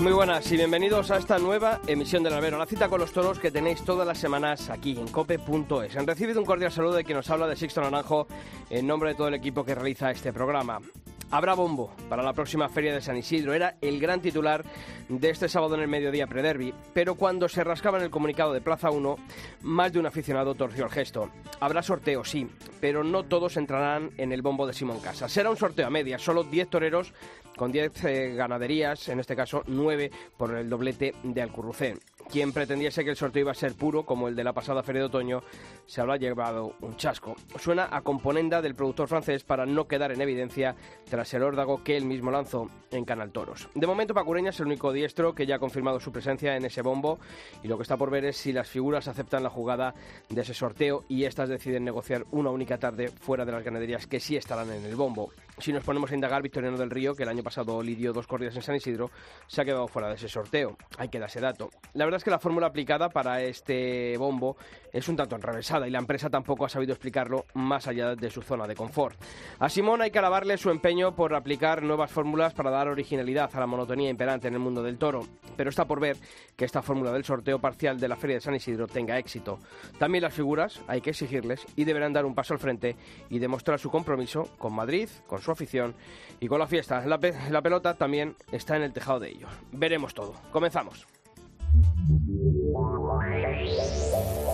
Muy buenas y bienvenidos a esta nueva emisión del Albero, la cita con los toros que tenéis todas las semanas aquí en cope.es. Han recibido un cordial saludo de quien nos habla de Sixto Naranjo en nombre de todo el equipo que realiza este programa. Habrá bombo para la próxima feria de San Isidro. Era el gran titular de este sábado en el mediodía prederby. Pero cuando se rascaba en el comunicado de Plaza 1, más de un aficionado torció el gesto. Habrá sorteo, sí, pero no todos entrarán en el bombo de Simón Casa. Será un sorteo a medias, solo 10 toreros con 10 eh, ganaderías, en este caso 9 por el doblete de Alcurrucén. Quien pretendiese que el sorteo iba a ser puro, como el de la pasada feria de otoño, se habrá llevado un chasco. Suena a componenda del productor francés para no quedar en evidencia tras el órdago que él mismo lanzó en Canal Toros. De momento, Pacureña es el único diestro que ya ha confirmado su presencia en ese bombo y lo que está por ver es si las figuras aceptan la jugada de ese sorteo y estas deciden negociar una única tarde fuera de las ganaderías que sí estarán en el bombo. Si nos ponemos a indagar, Victoriano del Río, que el año pasado lidió dos corridas en San Isidro, se ha quedado fuera de ese sorteo. Hay que dar ese dato. La verdad es que la fórmula aplicada para este bombo es un tanto enrevesada y la empresa tampoco ha sabido explicarlo más allá de su zona de confort. A Simón hay que alabarle su empeño por aplicar nuevas fórmulas para dar originalidad a la monotonía imperante en el mundo del toro, pero está por ver que esta fórmula del sorteo parcial de la Feria de San Isidro tenga éxito. También las figuras hay que exigirles y deberán dar un paso al frente y demostrar su compromiso con Madrid, con su afición y con la fiesta. La, la pelota también está en el tejado de ellos. Veremos todo. Comenzamos.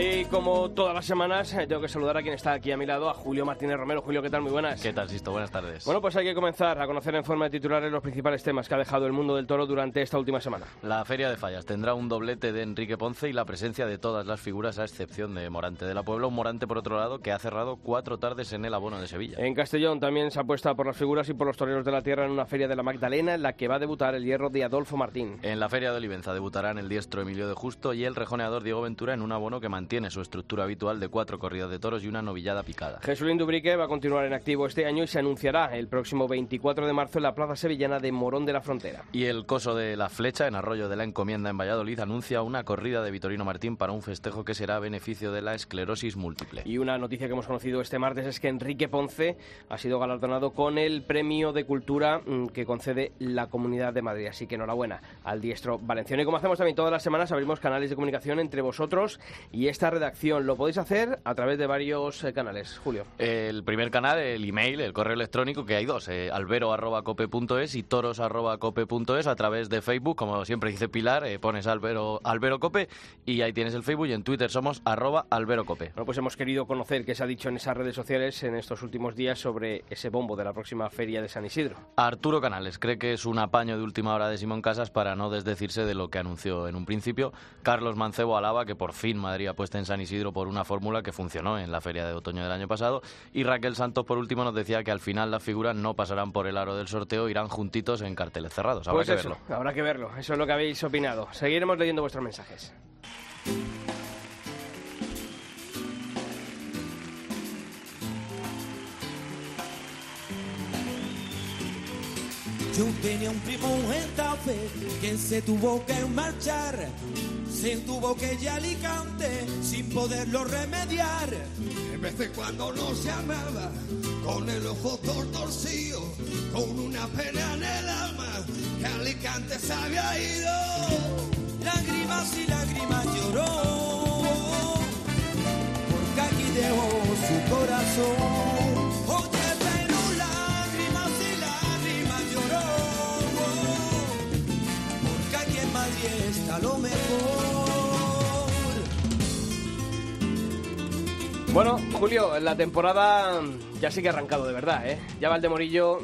Y como todas las semanas, eh, tengo que saludar a quien está aquí a mi lado, a Julio Martínez Romero. Julio, ¿qué tal? Muy buenas. ¿Qué tal, Sisto? Buenas tardes. Bueno, pues hay que comenzar a conocer en forma de titulares los principales temas que ha dejado el mundo del toro durante esta última semana. La Feria de Fallas tendrá un doblete de Enrique Ponce y la presencia de todas las figuras, a excepción de Morante de la Puebla. Un Morante, por otro lado, que ha cerrado cuatro tardes en el abono de Sevilla. En Castellón también se apuesta por las figuras y por los toreros de la tierra en una feria de la Magdalena en la que va a debutar el hierro de Adolfo Martín. En la Feria de Olivenza debutarán el diestro Emilio de Justo y el rejoneador Diego Ventura en un abono que mantiene su estructura habitual de cuatro corridas de toros y una novillada picada. Jesulín Dubrique va a continuar en activo este año y se anunciará el próximo 24 de marzo en la plaza sevillana de Morón de la Frontera. Y el coso de la flecha en Arroyo de la Encomienda en Valladolid anuncia una corrida de Vitorino Martín para un festejo que será a beneficio de la esclerosis múltiple. Y una noticia que hemos conocido este martes es que Enrique Ponce ha sido galardonado con el premio de cultura mm, que concede la Comunidad de Madrid. Así que enhorabuena al diestro valenciano. Y como hacemos también todas las semanas, abrimos canales de comunicación entre vosotros y esta redacción. Lo podéis hacer a través de varios eh, canales. Julio. El primer canal, el email, el correo electrónico, que hay dos, eh, albero.cope.es y toros.cope.es a través de Facebook, como siempre dice Pilar, eh, pones albero, albero cope y ahí tienes el Facebook y en Twitter somos arroba alberocope. Bueno, pues hemos querido conocer qué se ha dicho en esas redes sociales en estos últimos días sobre ese bombo de la próxima feria de San Isidro. Arturo Canales cree que es un apaño de última hora de Simón Casas para no desdecirse de lo que anunció en un principio. Carlos Mancebo alaba que por fin Madrid apuesta en San Isidro por una fórmula que funcionó en la feria de otoño del año pasado. Y Raquel Santos, por último, nos decía que al final las figuras no pasarán por el aro del sorteo, irán juntitos en carteles cerrados. Habrá Pues que eso, verlo. habrá que verlo. Eso es lo que habéis opinado. Seguiremos leyendo vuestros mensajes. Yo tenía un primo en Taufe que se tuvo que marchar, se tuvo que ir a Alicante sin poderlo remediar. En vez de cuando no se amaba, con el ojo torcido, con una pena en el alma, que Alicante se había ido. Lágrimas y lágrimas lloró, porque aquí dejó su corazón. Está lo mejor. Bueno, Julio, la temporada ya sí que ha arrancado de verdad, ¿eh? Ya Valdemorillo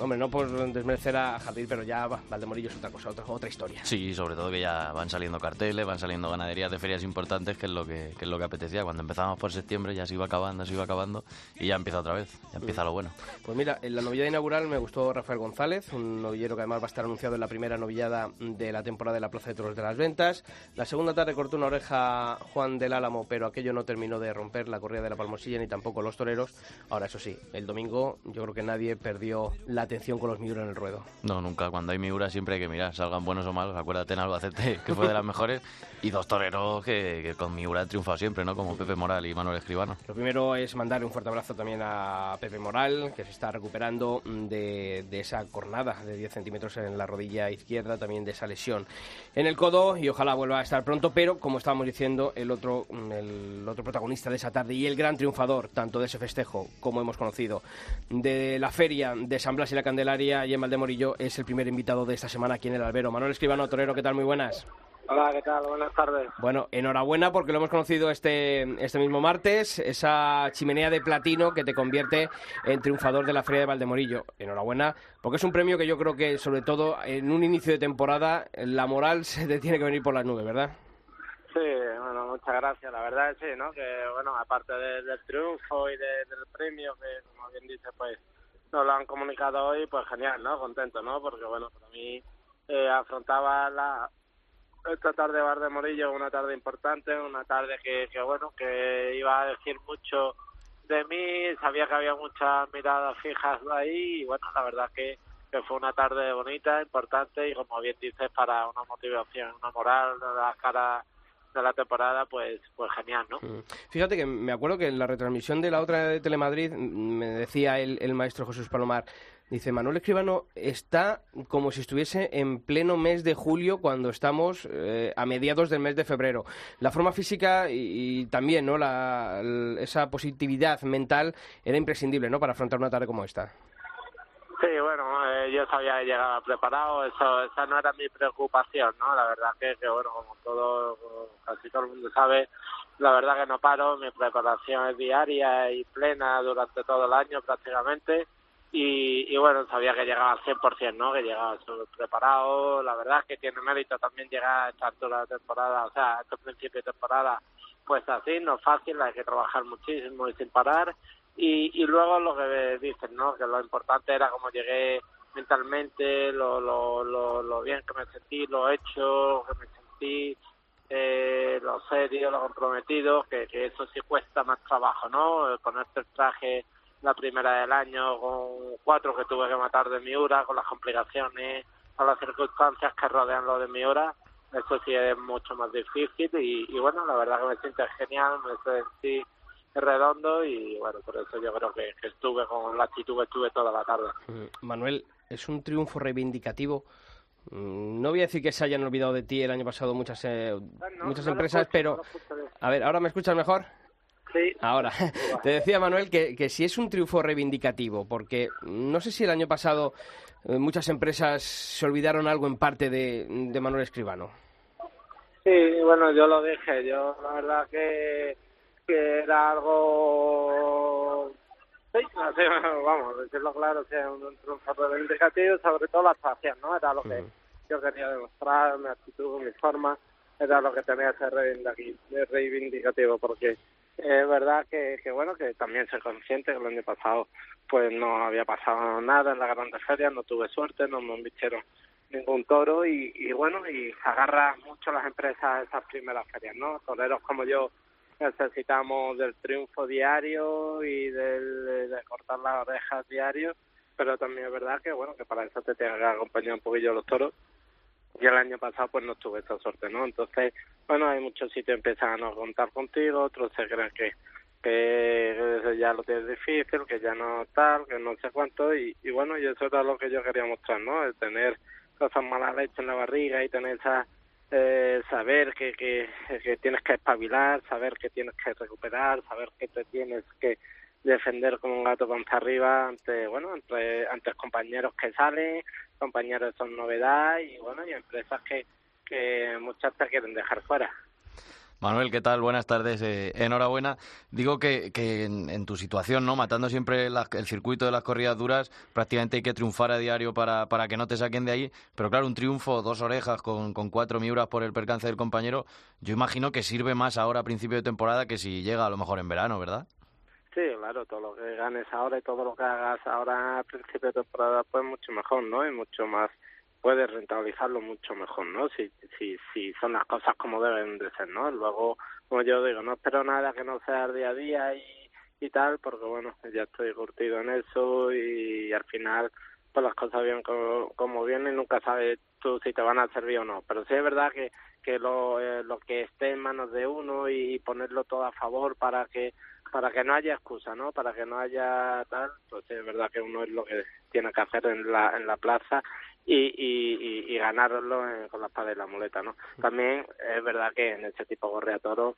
hombre, no por desmerecer a Jardín, pero ya Valdemorillo es otra cosa, otra, otra historia. Sí, sobre todo que ya van saliendo carteles, van saliendo ganaderías de ferias importantes, que es lo que, es lo que apetecía. Cuando empezamos por septiembre ya se iba acabando, se iba acabando y ya empieza otra vez, ya empieza lo bueno. Pues mira, en la novillada inaugural me gustó Rafael González, un novillero que además va a estar anunciado en la primera novillada de la temporada de la Plaza de Toros de las Ventas. La segunda tarde cortó una oreja Juan del Álamo, pero aquello no terminó de romper la corrida de la Palmosilla ni tampoco los toreros. Ahora, eso sí, el domingo yo creo que nadie perdió la atención con los Miura en el ruedo. No, nunca. Cuando hay Miura siempre hay que mirar, salgan buenos o malos. Acuérdate en Albacete, que fue de las mejores, y dos toreros que, con Miura han triunfado siempre, ¿no? Como Pepe Moral y Manuel Escribano. Lo primero es mandarle un fuerte abrazo también a Pepe Moral, que se está recuperando de, esa cornada de 10 centímetros en la rodilla izquierda, también de esa lesión en el codo, y ojalá vuelva a estar pronto, pero como estábamos diciendo, el otro, el otro protagonista de esa tarde y el gran triunfador, tanto de ese festejo como hemos conocido, de la feria de San Blas y la Candelaria y en Valdemorillo, es el primer invitado de esta semana aquí en el albero. Manuel Escribano, Torero, ¿qué tal? Muy buenas. Hola, ¿qué tal? Buenas tardes. Bueno, enhorabuena porque lo hemos conocido este, este mismo martes, esa chimenea de platino que te convierte en triunfador de la Feria de Valdemorillo. Enhorabuena, porque es un premio que yo creo que, sobre todo en un inicio de temporada, la moral se te tiene que venir por las nubes, ¿verdad? Sí, bueno, muchas gracias. La verdad es sí, ¿no? Que, bueno, aparte del triunfo y del premio, que como bien dice, pues nos lo han comunicado hoy, pues genial, ¿no? Contento, ¿no? Porque, bueno, para mí eh, afrontaba la, esta tarde Bar de Morillo, una tarde importante, una tarde que, que, bueno, que iba a decir mucho de mí, sabía que había muchas miradas fijas ahí y bueno, la verdad que, que fue una tarde bonita, importante y como bien dices, para una motivación, una moral de la cara de la temporada, pues, pues genial, ¿no? Mm. Fíjate que me acuerdo que en la retransmisión de la otra de Telemadrid me decía el, el maestro Jesús Palomar, Dice, Manuel Escribano está como si estuviese en pleno mes de julio cuando estamos eh, a mediados del mes de febrero. La forma física y, también ¿no? La, esa positividad mental era imprescindible ¿no? para afrontar una tarde como esta. Sí, bueno, yo sabía que llegaba preparado, eso, esa no era mi preocupación, ¿no? La verdad que, que, bueno, como todo, casi todo el mundo sabe, la verdad que no paro, mi preparación es diaria y plena durante todo el año prácticamente y, y, bueno, sabía que llegaba al 100%, ¿no? Que llegaba preparado. La verdad es que tiene mérito también llegar a esta altura de temporada, o sea, a este principio de temporada, pues así, no es fácil, hay que trabajar muchísimo y sin parar. Y, y luego lo que dicen, ¿no? Que lo importante era cómo llegué mentalmente, lo, lo, lo, lo bien que me sentí, lo hecho, que me sentí, eh, lo serio, lo comprometido, que, que eso sí cuesta más trabajo, ¿no? Ponerte el traje la primera del año con cuatro que tuve que matar de Miura, con las complicaciones, con las circunstancias que rodean lo de Miura. Eso sí es mucho más difícil y, bueno, la verdad que me siento genial, me sentí redondo y bueno, por eso yo creo que, estuve con la actitud que estuve toda la tarde. Mm, Manuel, es un triunfo reivindicativo. Mm, no voy a decir que se hayan olvidado de ti el año pasado muchas eh, muchas empresas, pero a ver, ¿ahora me escuchas mejor? Sí. Ahora, te decía Manuel que, que si es un triunfo reivindicativo, porque no sé si el año pasado eh, muchas empresas se olvidaron algo en parte de, de Manuel Escribano. Sí, bueno, yo lo dije, yo la verdad que, que era algo... Sí, vamos, decirlo claro, que un triunfo reivindicativo, sobre todo la actuación, ¿no? Era lo que yo quería demostrar, mi actitud, mi forma, era lo que tenía que ser reivindicativo, porque es verdad que, que bueno que también soy consciente que el año pasado pues no había pasado nada en la grandes ferias no tuve suerte no me invitaron ningún toro y, y bueno y se agarra mucho las empresas esas primeras ferias no toreros como yo necesitamos del triunfo diario y del, de cortar las orejas diario pero también es verdad que bueno que para eso te tenga que acompañar un poquillo los toros y el año pasado pues no tuve esta suerte, ¿no? Entonces, bueno, hay muchos sitios empiezan a contar contigo, otros se creen que, que ya lo tienes difícil, que ya no tal, que no sé cuánto, y, y bueno, y eso era lo que yo quería mostrar, ¿no? El tener cosas malas leche en la barriga y tener esa eh, saber que, que, que tienes que espabilar, saber que tienes que recuperar, saber que te tienes que defender como un gato panza arriba ante bueno ante, ante compañeros que salen. Compañeros son novedad y bueno y empresas que que muchas te quieren dejar fuera Manuel, ¿qué tal? Buenas tardes. Eh, enhorabuena. Digo que, que en, tu situación, ¿no? Matando siempre el circuito de las corridas duras, prácticamente hay que triunfar a diario para, para que no te saquen de ahí. Pero claro, un triunfo, dos orejas con, con cuatro miuras por el percance del compañero, yo imagino que sirve más ahora a principio de temporada que si llega a lo mejor en verano, ¿verdad? Sí, claro, todo lo que ganes ahora y todo lo que hagas ahora a principio de temporada, pues mucho mejor, ¿no? Mucho más puedes rentabilizarlo mucho mejor, ¿no? Si, si, si son las cosas como deben de ser, ¿no? Luego, como yo digo, no espero nada que no sea día a día y, y tal, porque bueno, ya estoy curtido en eso y, al final, pues las cosas vienen como, como vienen, nunca sabes tú si te van a servir o no. Pero sí es verdad que, que lo, eh, lo que esté en manos de uno y ponerlo todo a favor para que para que no haya excusa, ¿no? Para que no haya tal, pues es verdad que uno es lo que tiene que hacer en la en la plaza y, y, y ganarlo con la espada y la muleta, ¿no? También es verdad que en este tipo de gorrea toro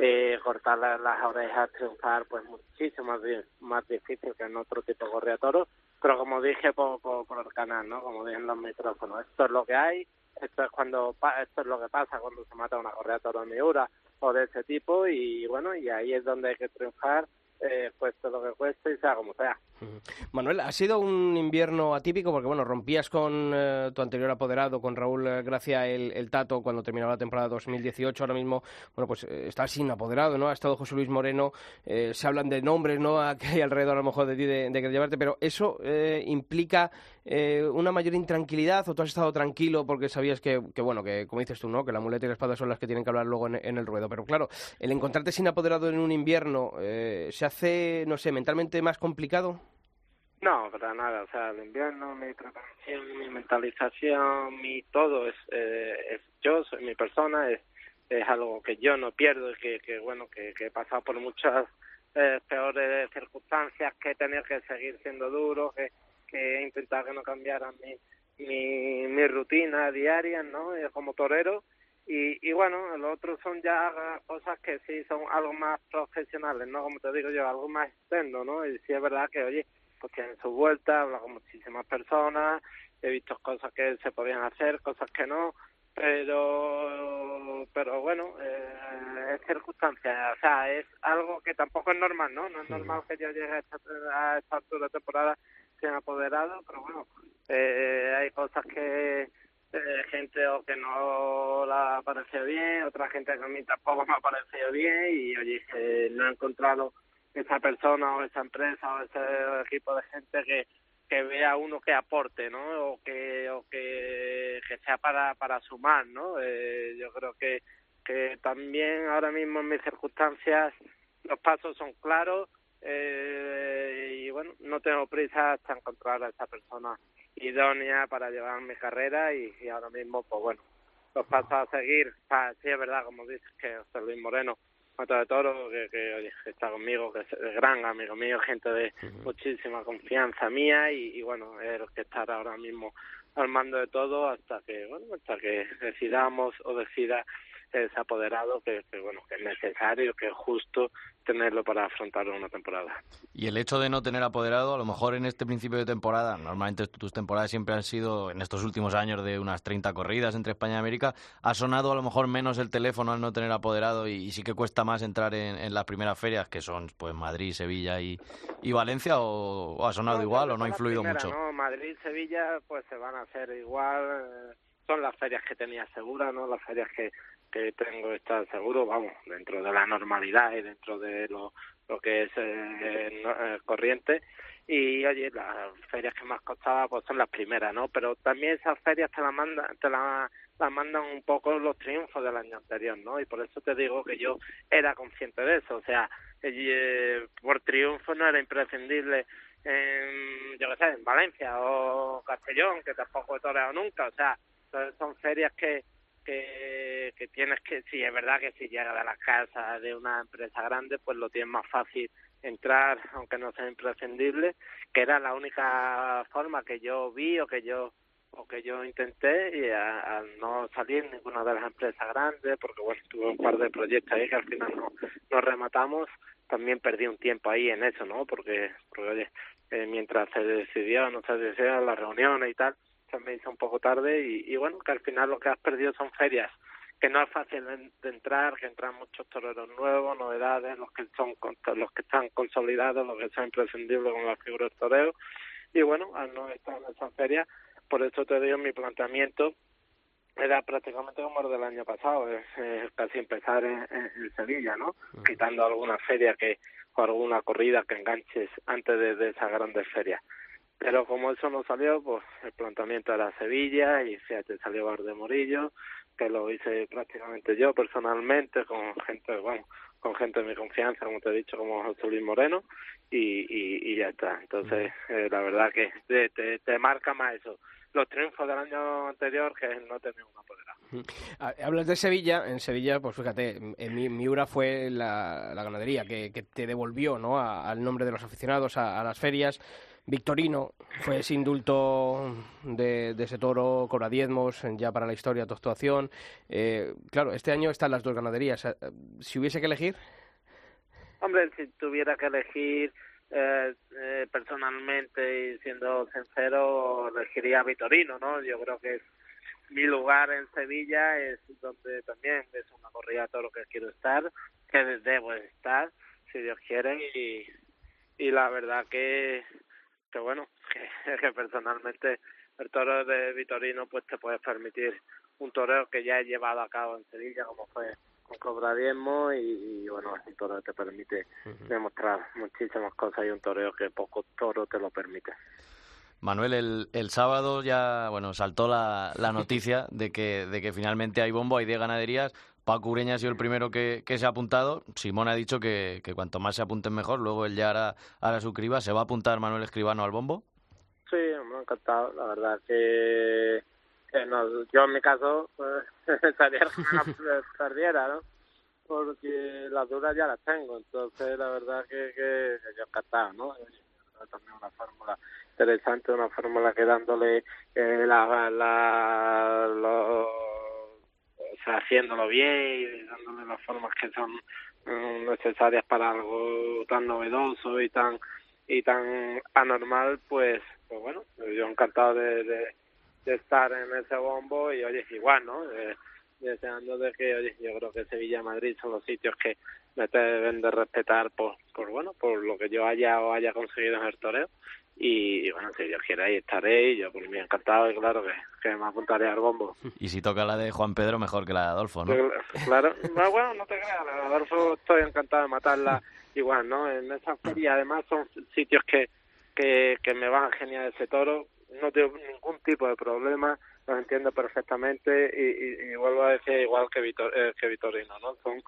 eh, cortar las, orejas, triunfar, pues muchísimo más, más difícil que en otro tipo de gorrea toro, pero como dije por, por, el canal, ¿no? Como dije en los micrófonos, esto es lo que hay, esto es cuando esto es lo que pasa cuando se mata una gorrea toro de miura o de ese tipo y bueno, y ahí es donde hay que triunfar eh, cueste lo que cueste y sea como sea. Manuel, ha sido un invierno atípico porque, bueno, rompías con eh, tu anterior apoderado, con Raúl eh, Gracia, el, Tato, cuando terminaba la temporada 2018. Ahora mismo, bueno, pues eh, está sin apoderado, ¿no? Ha estado José Luis Moreno. se hablan de nombres, ¿no? Que hay alrededor, a lo mejor, de ti de, de llevarte, pero eso implica una mayor intranquilidad o tú has estado tranquilo porque sabías que, bueno, que como dices tú, ¿no? Que la muleta y la espada son las que tienen que hablar luego en, en el ruedo. Pero claro, el encontrarte sin apoderado en un invierno se hace, no sé, mentalmente más complicado. No, para nada. O sea, el invierno, mi preparación, mi mentalización, mi todo es, eh, es yo, soy mi persona, es, es algo que yo no pierdo y que, que bueno, que, que he pasado por muchas eh, peores circunstancias, que tener que seguir siendo duro, que, que he intentado que no cambiara mi, mi, rutina diaria, ¿no? Como torero. Y, y bueno, los otros son ya cosas que sí son algo más profesionales, ¿no? Como te digo yo, algo más externo, ¿no? Y sí es verdad que, oye, pues tienen su vuelta, habla con muchísimas personas, he visto cosas que se podían hacer, cosas que no, pero pero bueno, eh, es circunstancia, o sea, es algo que tampoco es normal, ¿no? No es normal que yo llegue a esta, a esta altura de temporada sin apoderado, pero bueno, eh, hay cosas que eh, gente o que no la ha parecido bien, otra gente que a mí tampoco me ha parecido bien y oye, eh, no he encontrado esa persona o esa empresa o ese equipo de gente que que vea uno que aporte, ¿no? O que o que, que sea para para sumar, ¿no? Eh, yo creo que que también ahora mismo en mis circunstancias los pasos son claros eh, y bueno, no tengo prisa hasta encontrar a esa persona idónea para llevar mi carrera y, y ahora mismo, pues bueno, los pasos a seguir, ah, sí es verdad, como dices que José Luis Moreno Mata de Toro, que, que, está conmigo, que es gran amigo mío, gente de muchísima confianza mía y, y bueno, es el que estará ahora mismo al mando de todo hasta que, bueno, hasta que decidamos o decida es apoderado que, bueno que es necesario que es justo tenerlo para afrontar una temporada. Y el hecho de no tener apoderado a lo mejor en este principio de temporada normalmente tus temporadas siempre han sido en estos últimos años de unas 30 corridas entre España y América ha sonado a lo mejor menos el teléfono al no tener apoderado y, sí que cuesta más entrar en, las primeras ferias que son pues Madrid Sevilla y, y Valencia o, ha sonado igual o no ha influido mucho. no Madrid Sevilla pues se van a hacer igual eh, son las ferias que tenía segura no las ferias que que tengo está seguro, vamos, dentro de la normalidad y dentro de lo, lo que es eh, eh, corriente. Y oye, las ferias que más costaba pues son las primeras, ¿no? Pero también esas ferias te las te las mandan un poco los triunfos del año anterior, ¿no? Y por eso te digo que yo era consciente de eso, o sea, eh, por triunfo no era imprescindible en, yo qué sé, en Valencia o Castellón, que tampoco he toreado nunca, o sea, son ferias que que, tienes que, sí, es verdad que si llegas a la casa de una empresa grande, pues lo tienes más fácil entrar, aunque no sea imprescindible, que era la única forma que yo vi o que yo o que yo intenté y al no salir ninguna de las empresas grandes, porque bueno, tuve un par de proyectos ahí que al final no, no rematamos, también perdí un tiempo ahí en eso, ¿no? Porque, porque oye, eh, mientras se decidió, no se decidió las reuniones y tal, me hizo un poco tarde y, y bueno, que al final lo que has perdido son ferias que no es fácil de entrar, que entran muchos toreros nuevos, novedades, los que son los que están consolidados, los que son imprescindibles con la figura del toreo. Y bueno, al no estar en esa feria, por eso te digo mi planteamiento era prácticamente como el del año pasado, es, casi empezar en, Sevilla, ¿no? Quitando alguna feria que o alguna corrida que enganches antes de, de esas grandes ferias. Pero como eso no salió, pues el planteamiento era Sevilla y fíjate, salió Bar de Morillo, que lo hice prácticamente yo personalmente, con gente, bueno, con gente de mi confianza, como te he dicho, como José Luis Moreno, y, y, y ya está. Entonces, eh, la verdad que te, te, te marca más eso los triunfos del año anterior que no tener un apoderado. Hablas de Sevilla, en Sevilla, pues fíjate, en mi, Miura fue la, ganadería que, te devolvió ¿no? al nombre de los aficionados a, las ferias. Victorino fue ese indulto de, ese toro, cobra diezmos ya para la historia, tu actuación. Eh, claro, este año están las dos ganaderías. Eh, si hubiese que elegir. Hombre, si tuviera que elegir, eh, eh, personalmente y siendo sincero elegiría a Vitorino, ¿no? Yo creo que mi lugar en Sevilla es donde también es una corrida todo lo que quiero estar, que debo estar, si Dios quiere, y la verdad que, que bueno, que, que personalmente el toro de Vitorino pues te puede permitir un toreo que ya he llevado a cabo en Sevilla, como fue cobra diezmo y, bueno, el toro te permite demostrar muchísimas cosas y un toreo que poco toro te lo permite. Manuel, el, el sábado ya bueno saltó la, la noticia de que, de que finalmente hay bombo, hay 10 ganaderías. Paco Ureña ha sido el primero que, que se ha apuntado. Simón ha dicho que, que, cuanto más se apunten mejor. Luego él ya hará, hará su criba. ¿Se va a apuntar Manuel Escribano al bombo? Sí, me ha encantado. La verdad que no, yo en mi caso pues, estaría que perdiera, ¿no? Porque las dudas ya las tengo, entonces la verdad que, que, yo encantado, ¿no? También una fórmula interesante, una fórmula que dándole eh, la, la, lo, o sea, haciéndolo bien y dándole las formas que son mm, necesarias para algo tan novedoso y tan y tan anormal, pues, pues bueno, yo encartado de, de de estar en ese bombo y oye igual no eh, deseando de que oye yo creo que Sevilla y Madrid son los sitios que me deben de respetar por por bueno por lo que yo haya o haya conseguido en el toreo y, bueno si Dios quiere ahí estaré y yo por mí encantado y claro que, que me apuntaré al bombo. Y si toca la de Juan Pedro mejor que la de Adolfo no claro no, bueno no te creas la de Adolfo estoy encantado de matarla igual no en esa feria además son sitios que que, que me van genial ese toro. No tengo ningún tipo de problema, los entiendo perfectamente y, y, vuelvo a decir igual que, Vitor, eh, que Vitorino, ¿no? Son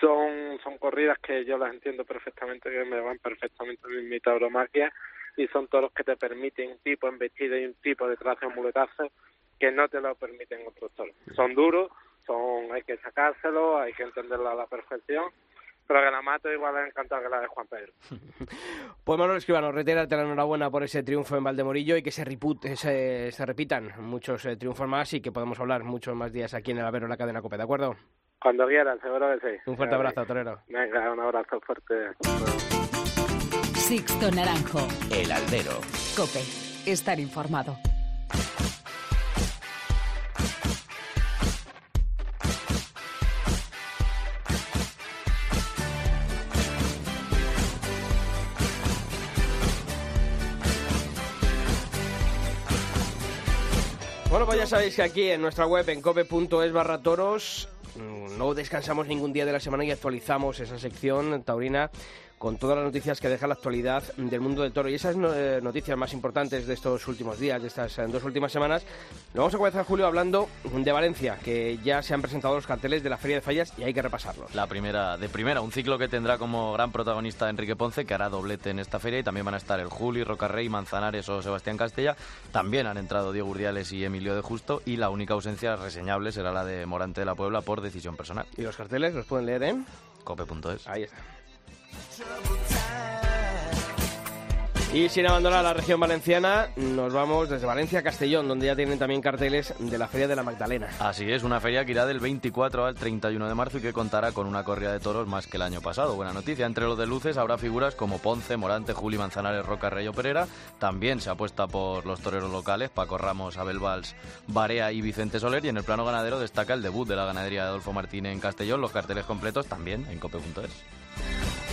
son son corridas que yo las entiendo perfectamente, que me van perfectamente en mi tauromaquia y son toros que te permiten un tipo en vestido y un tipo de traje en muletazo que no te lo permiten otros toros. Son duros, son hay que sacárselo, hay que entenderlo a la perfección pero que la mato igual es encantado que la de Juan Pedro. pues Manuel Escribano, retírate la enhorabuena por ese triunfo en Valdemorillo y que se, se, se repitan muchos eh, triunfos más y que podamos hablar muchos más días aquí en el Avero, en la cadena COPE, ¿de acuerdo? Cuando quieran, seguro que sí. Un fuerte abrazo, Torero. Venga, un abrazo fuerte. Sixto Naranjo. El Albero. COPE. Estar informado. Bueno, pues ya sabéis que aquí en nuestra web, en cope.es barra toros, mm, no descansamos ningún día de la semana y actualizamos esa sección taurina con todas las noticias que deja la actualidad del mundo del toro. Y esas eh, noticias más importantes de estos últimos días, de estas eh, dos últimas semanas, lo vamos a comenzar, Julio, hablando de Valencia, que ya se han presentado los carteles de la Feria de Fallas y hay que repasarlos. La primera, de primera, un ciclo que tendrá como gran protagonista Enrique Ponce, que hará doblete en esta feria, y también van a estar el Juli, Rocarrey, Manzanares o Sebastián Castella. También han entrado Diego Urdiales y Emilio de Justo, y la única ausencia reseñable será la de Morante de la Puebla por decisión personal. ¿Y los carteles los pueden leer en? cope.es. Ahí está. Y sin abandonar la región valenciana, nos vamos desde Valencia a Castellón, donde ya tienen también carteles de la Feria de la Magdalena. Así es, una feria que irá del 24 al 31 de marzo y que contará con una corrida de toros más que el año pasado. Buena noticia, entre los de luces habrá figuras como Ponce, Morante, Juli Manzanares, Roca, Rey Perera. También se apuesta por los toreros locales, Paco Ramos, Abel Valls, Barea y Vicente Soler. Y en el plano ganadero destaca el debut de la ganadería de Adolfo Martínez en Castellón. Los carteles completos también en cope.es.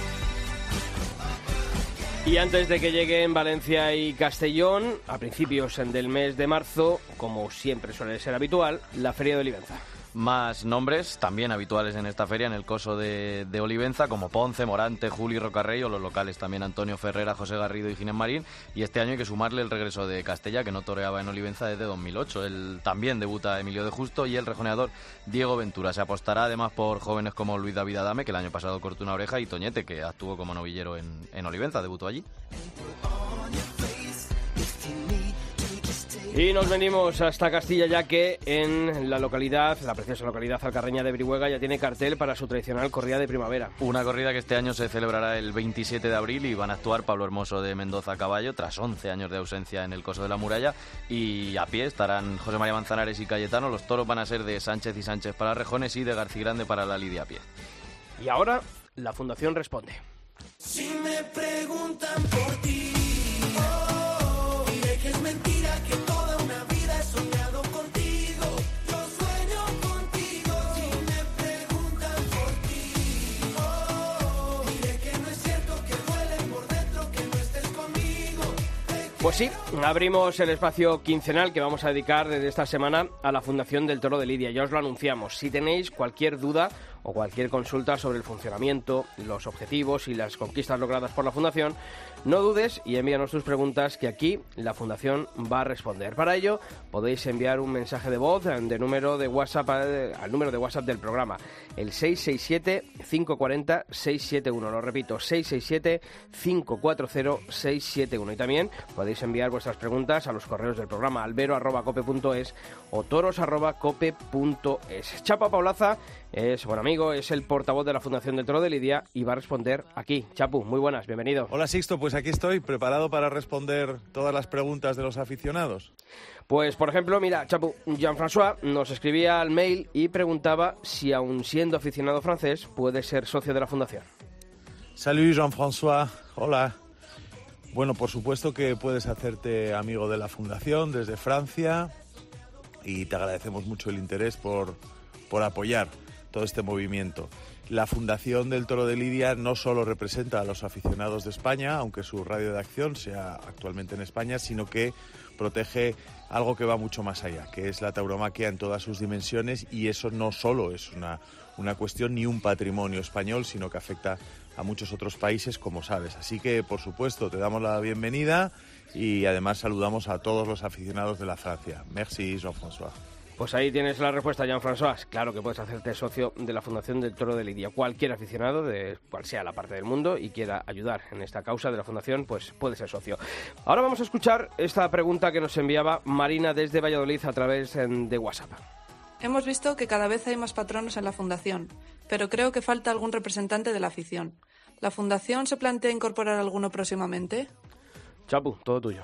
Y antes de que lleguen Valencia y Castellón, a principios del mes de marzo, como siempre suele ser habitual, la Feria de Olivenza. Más nombres también habituales en esta feria, en el coso de, Olivenza, como Ponce, Morante, Juli Rocarrey, o los locales también Antonio Ferrera, José Garrido y Ginés Marín. Y este año hay que sumarle el regreso de Castella, que no toreaba en Olivenza desde 2008. El, también debuta Emilio de Justo y el rejoneador Diego Ventura. Se apostará además por jóvenes como Luis David Adame, que el año pasado cortó una oreja, y Toñete, que actuó como novillero en, en Olivenza, debutó allí. Y nos venimos hasta Castilla ya que en la localidad, la preciosa localidad alcarreña de Brihuega ya tiene cartel para su tradicional corrida de primavera. Una corrida que este año se celebrará el 27 de abril y van a actuar Pablo Hermoso de Mendoza a caballo tras 11 años de ausencia en el Coso de la Muralla y a pie estarán José María Manzanares y Cayetano. Los toros van a ser de Sánchez y Sánchez para Rejones y de García Grande para la Lidia a pie. Y ahora la Fundación responde. Si me preguntan por ti, Pues sí, abrimos el espacio quincenal que vamos a dedicar desde esta semana a la Fundación del Toro de Lidia. Ya os lo anunciamos. Si tenéis cualquier duda o cualquier consulta sobre el funcionamiento, los objetivos y las conquistas logradas por la Fundación, no dudes y envíanos tus preguntas que aquí la Fundación va a responder. Para ello podéis enviar un mensaje de voz de número de WhatsApp eh, al número de WhatsApp del programa, el 667-540-671. Lo repito, 667-540-671. Y también podéis enviar vuestras preguntas a los correos del programa albero.cope.es o toros.cope.es. Chapa Paulaza es buen amigo, es el portavoz de la Fundación del Toro de Lidia y va a responder aquí. Chapu, muy buenas, bienvenido. Hola Sixto, pues aquí estoy, preparado para responder todas las preguntas de los aficionados. Pues, por ejemplo, mira, Chapu, Jean-François nos escribía al mail y preguntaba si, aun siendo aficionado francés, puede ser socio de la Fundación. Salut Jean-François, hola. Bueno, por supuesto que puedes hacerte amigo de la Fundación desde Francia y te agradecemos mucho el interés por, por apoyar todo este movimiento. La Fundación del Toro de Lidia no solo representa a los aficionados de España, aunque su radio de acción sea actualmente en España, sino que protege algo que va mucho más allá, que es la tauromaquia en todas sus dimensiones y eso no solo es una, una cuestión ni un patrimonio español, sino que afecta a muchos otros países, como sabes. Así que, por supuesto, te damos la bienvenida y además saludamos a todos los aficionados de la Francia. Merci, Jean-François. Pues ahí tienes la respuesta, Jean-François. Claro que puedes hacerte socio de la Fundación del Toro de Lidia. Cualquier aficionado, de cual sea la parte del mundo, y quiera ayudar en esta causa de la Fundación, pues puede ser socio. Ahora vamos a escuchar esta pregunta que nos enviaba Marina desde Valladolid a través de WhatsApp. Hemos visto que cada vez hay más patronos en la Fundación, pero creo que falta algún representante de la afición. ¿La Fundación se plantea incorporar alguno próximamente? Chapu, todo tuyo.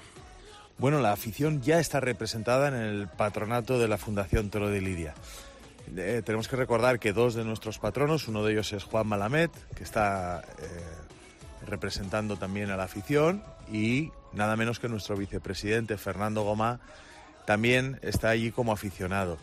Bueno, la afición ya está representada en el patronato de la Fundación Toro de Lidia. Eh, tenemos que recordar que dos de nuestros patronos, uno de ellos es Juan Malamet, que está eh, representando también a la afición, y nada menos que nuestro vicepresidente Fernando Goma también está allí como aficionado.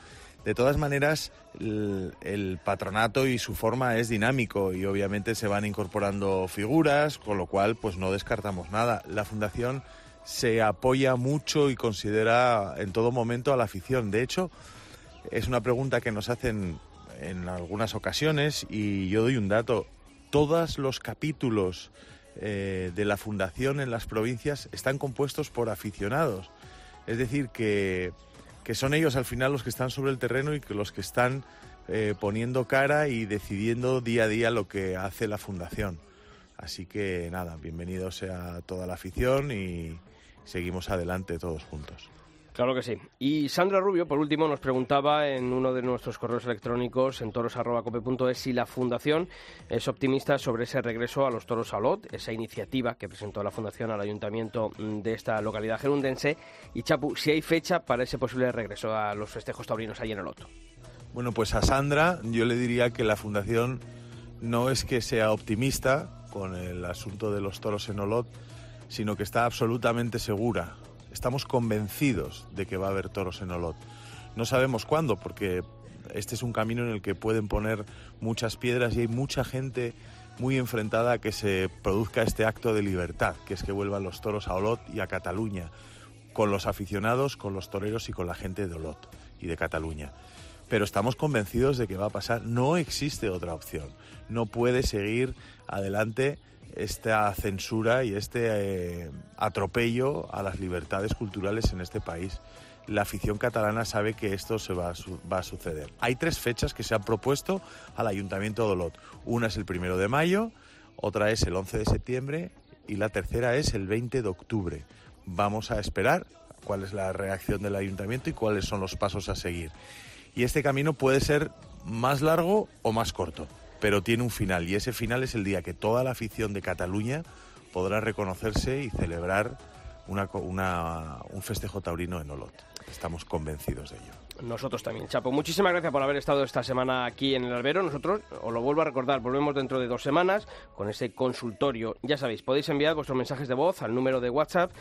De todas maneras, el, el, patronato y su forma es dinámico y obviamente se van incorporando figuras, con lo cual pues no descartamos nada. La fundación se apoya mucho y considera en todo momento a la afición. De hecho, es una pregunta que nos hacen en algunas ocasiones y yo doy un dato. Todos los capítulos eh, de la fundación en las provincias están compuestos por aficionados. Es decir, que, son ellos al final los que están sobre el terreno y que los que están eh, poniendo cara y decidiendo día a día lo que hace la fundación. Así que nada, bienvenidos sea toda la afición y, seguimos adelante todos juntos. Claro que sí. Y Sandra Rubio, por último, nos preguntaba en uno de nuestros correos electrónicos en toros.cope.es si la Fundación es optimista sobre ese regreso a los toros a Olot, esa iniciativa que presentó la Fundación al Ayuntamiento de esta localidad gerundense. Y Chapu, si hay fecha para ese posible regreso a los festejos taurinos ahí en Olot. Bueno, pues a Sandra yo le diría que la Fundación no es que sea optimista con el asunto de los toros en Olot, sino que está absolutamente segura estamos convencidos de que va a haber toros en Olot. No sabemos cuándo, porque este es un camino en el que pueden poner muchas piedras y hay mucha gente muy enfrentada a que se produzca este acto de libertad, que es que vuelvan los toros a Olot y a Cataluña, con los aficionados, con los toreros y con la gente de Olot y de Cataluña. Pero estamos convencidos de que va a pasar, no existe otra opción, no puede seguir adelante esta censura y este eh, atropello a las libertades culturales en este país. La afición catalana sabe que esto se va a, suceder. Hay tres fechas que se han propuesto al Ayuntamiento de Olot. Una es el primero de mayo, otra es el 11 de septiembre y la tercera es el 20 de octubre. Vamos a esperar cuál es la reacción del Ayuntamiento y cuáles son los pasos a seguir. Y este camino puede ser más largo o más corto pero tiene un final y ese final es el día que toda la afición de Cataluña podrá reconocerse y celebrar una, un festejo taurino en Olot. Estamos convencidos de ello. Nosotros también, Chapo. Muchísimas gracias por haber estado esta semana aquí en el albero. Nosotros, os lo vuelvo a recordar, volvemos dentro de dos semanas con ese consultorio. Ya sabéis, podéis enviar vuestros mensajes de voz al número de WhatsApp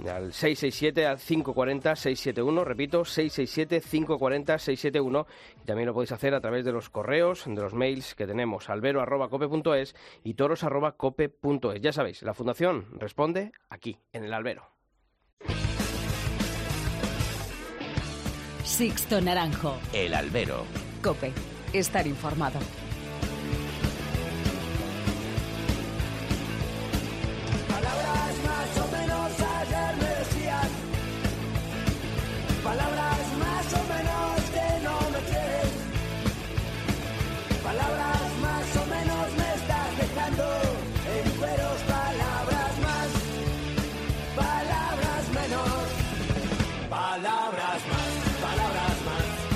al 667 al 540 671, repito, 667 540 671 y también lo podéis hacer a través de los correos, de los mails que tenemos albero@cope.es y toros@cope.es. Ya sabéis, la fundación responde aquí en el albero. Sixto Naranjo. El albero. Cope. Estar informado.